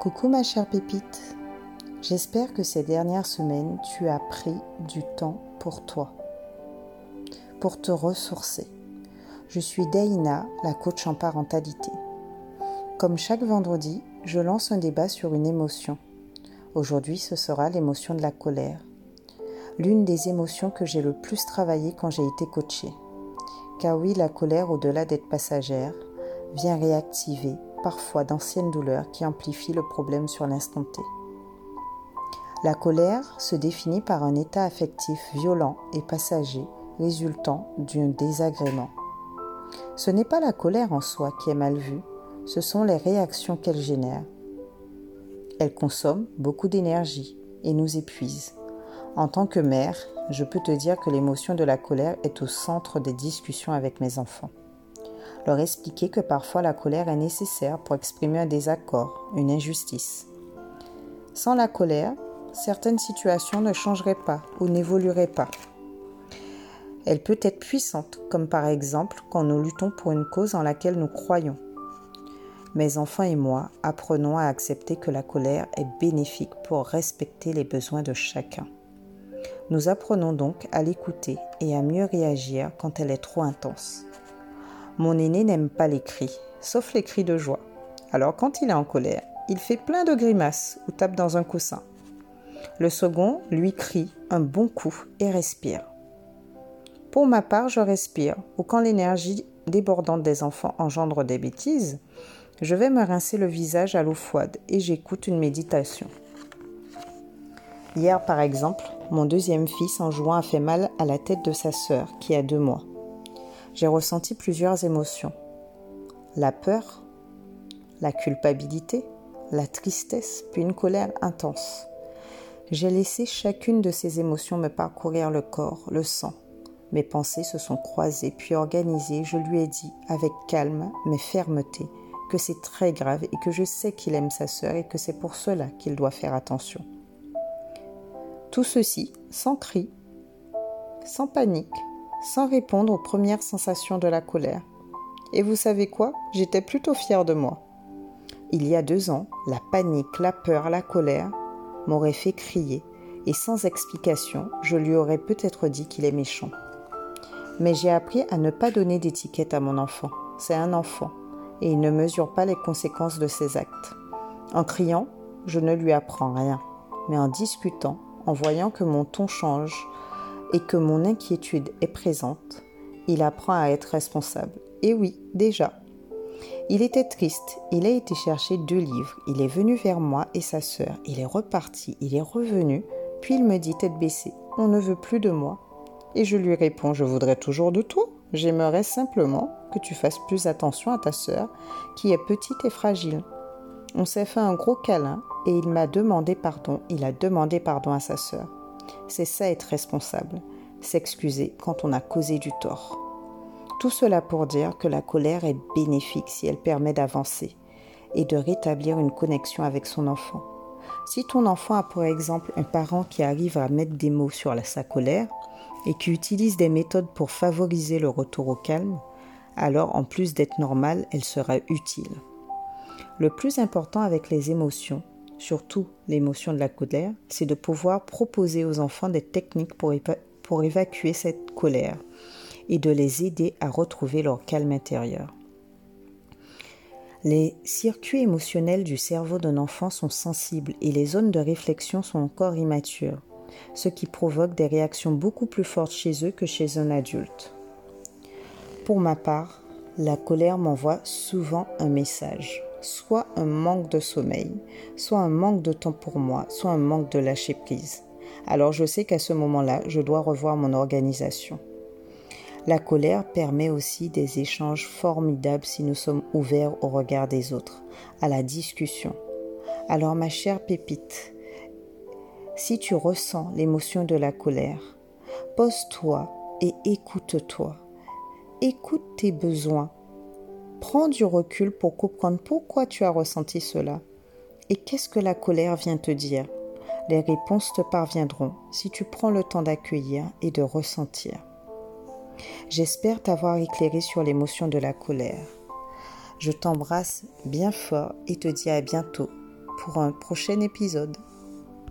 Coucou ma chère pépite, j'espère que ces dernières semaines tu as pris du temps pour toi, pour te ressourcer. Je suis Daina, la coach en parentalité. Comme chaque vendredi, je lance un débat sur une émotion. Aujourd'hui, ce sera l'émotion de la colère. L'une des émotions que j'ai le plus travaillé quand j'ai été coachée. Car oui, la colère, au-delà d'être passagère, vient réactiver parfois d'anciennes douleurs qui amplifient le problème sur l'instant T. La colère se définit par un état affectif violent et passager résultant d'un désagrément. Ce n'est pas la colère en soi qui est mal vue, ce sont les réactions qu'elle génère. Elle consomme beaucoup d'énergie et nous épuise. En tant que mère, je peux te dire que l'émotion de la colère est au centre des discussions avec mes enfants leur expliquer que parfois la colère est nécessaire pour exprimer un désaccord, une injustice. Sans la colère, certaines situations ne changeraient pas ou n'évolueraient pas. Elle peut être puissante, comme par exemple quand nous luttons pour une cause en laquelle nous croyons. Mes enfants et moi apprenons à accepter que la colère est bénéfique pour respecter les besoins de chacun. Nous apprenons donc à l'écouter et à mieux réagir quand elle est trop intense. Mon aîné n'aime pas les cris, sauf les cris de joie. Alors quand il est en colère, il fait plein de grimaces ou tape dans un coussin. Le second lui crie un bon coup et respire. Pour ma part, je respire, ou quand l'énergie débordante des enfants engendre des bêtises, je vais me rincer le visage à l'eau froide et j'écoute une méditation. Hier, par exemple, mon deuxième fils en jouant a fait mal à la tête de sa sœur qui a deux mois j'ai ressenti plusieurs émotions. La peur, la culpabilité, la tristesse, puis une colère intense. J'ai laissé chacune de ces émotions me parcourir le corps, le sang. Mes pensées se sont croisées puis organisées. Je lui ai dit avec calme mais fermeté que c'est très grave et que je sais qu'il aime sa sœur et que c'est pour cela qu'il doit faire attention. Tout ceci sans cri, sans panique, sans répondre aux premières sensations de la colère. Et vous savez quoi? J'étais plutôt fière de moi. Il y a deux ans, la panique, la peur, la colère m'auraient fait crier, et sans explication, je lui aurais peut-être dit qu'il est méchant. Mais j'ai appris à ne pas donner d'étiquette à mon enfant. C'est un enfant, et il ne mesure pas les conséquences de ses actes. En criant, je ne lui apprends rien, mais en discutant, en voyant que mon ton change, et que mon inquiétude est présente, il apprend à être responsable. Et oui, déjà. Il était triste, il a été chercher deux livres, il est venu vers moi et sa sœur, il est reparti, il est revenu, puis il me dit tête baissée, on ne veut plus de moi. Et je lui réponds, je voudrais toujours de toi, j'aimerais simplement que tu fasses plus attention à ta sœur, qui est petite et fragile. On s'est fait un gros câlin et il m'a demandé pardon, il a demandé pardon à sa sœur. C'est ça être responsable, s'excuser quand on a causé du tort. Tout cela pour dire que la colère est bénéfique si elle permet d'avancer et de rétablir une connexion avec son enfant. Si ton enfant a par exemple un parent qui arrive à mettre des mots sur sa colère et qui utilise des méthodes pour favoriser le retour au calme, alors en plus d'être normale, elle sera utile. Le plus important avec les émotions, surtout l'émotion de la colère, c'est de pouvoir proposer aux enfants des techniques pour, pour évacuer cette colère et de les aider à retrouver leur calme intérieur. Les circuits émotionnels du cerveau d'un enfant sont sensibles et les zones de réflexion sont encore immatures, ce qui provoque des réactions beaucoup plus fortes chez eux que chez un adulte. Pour ma part, la colère m'envoie souvent un message soit un manque de sommeil, soit un manque de temps pour moi, soit un manque de lâcher prise. Alors je sais qu'à ce moment-là, je dois revoir mon organisation. La colère permet aussi des échanges formidables si nous sommes ouverts au regard des autres, à la discussion. Alors ma chère pépite, si tu ressens l'émotion de la colère, pose-toi et écoute-toi. Écoute tes besoins, Prends du recul pour comprendre pourquoi tu as ressenti cela et qu'est-ce que la colère vient te dire. Les réponses te parviendront si tu prends le temps d'accueillir et de ressentir. J'espère t'avoir éclairé sur l'émotion de la colère. Je t'embrasse bien fort et te dis à bientôt pour un prochain épisode.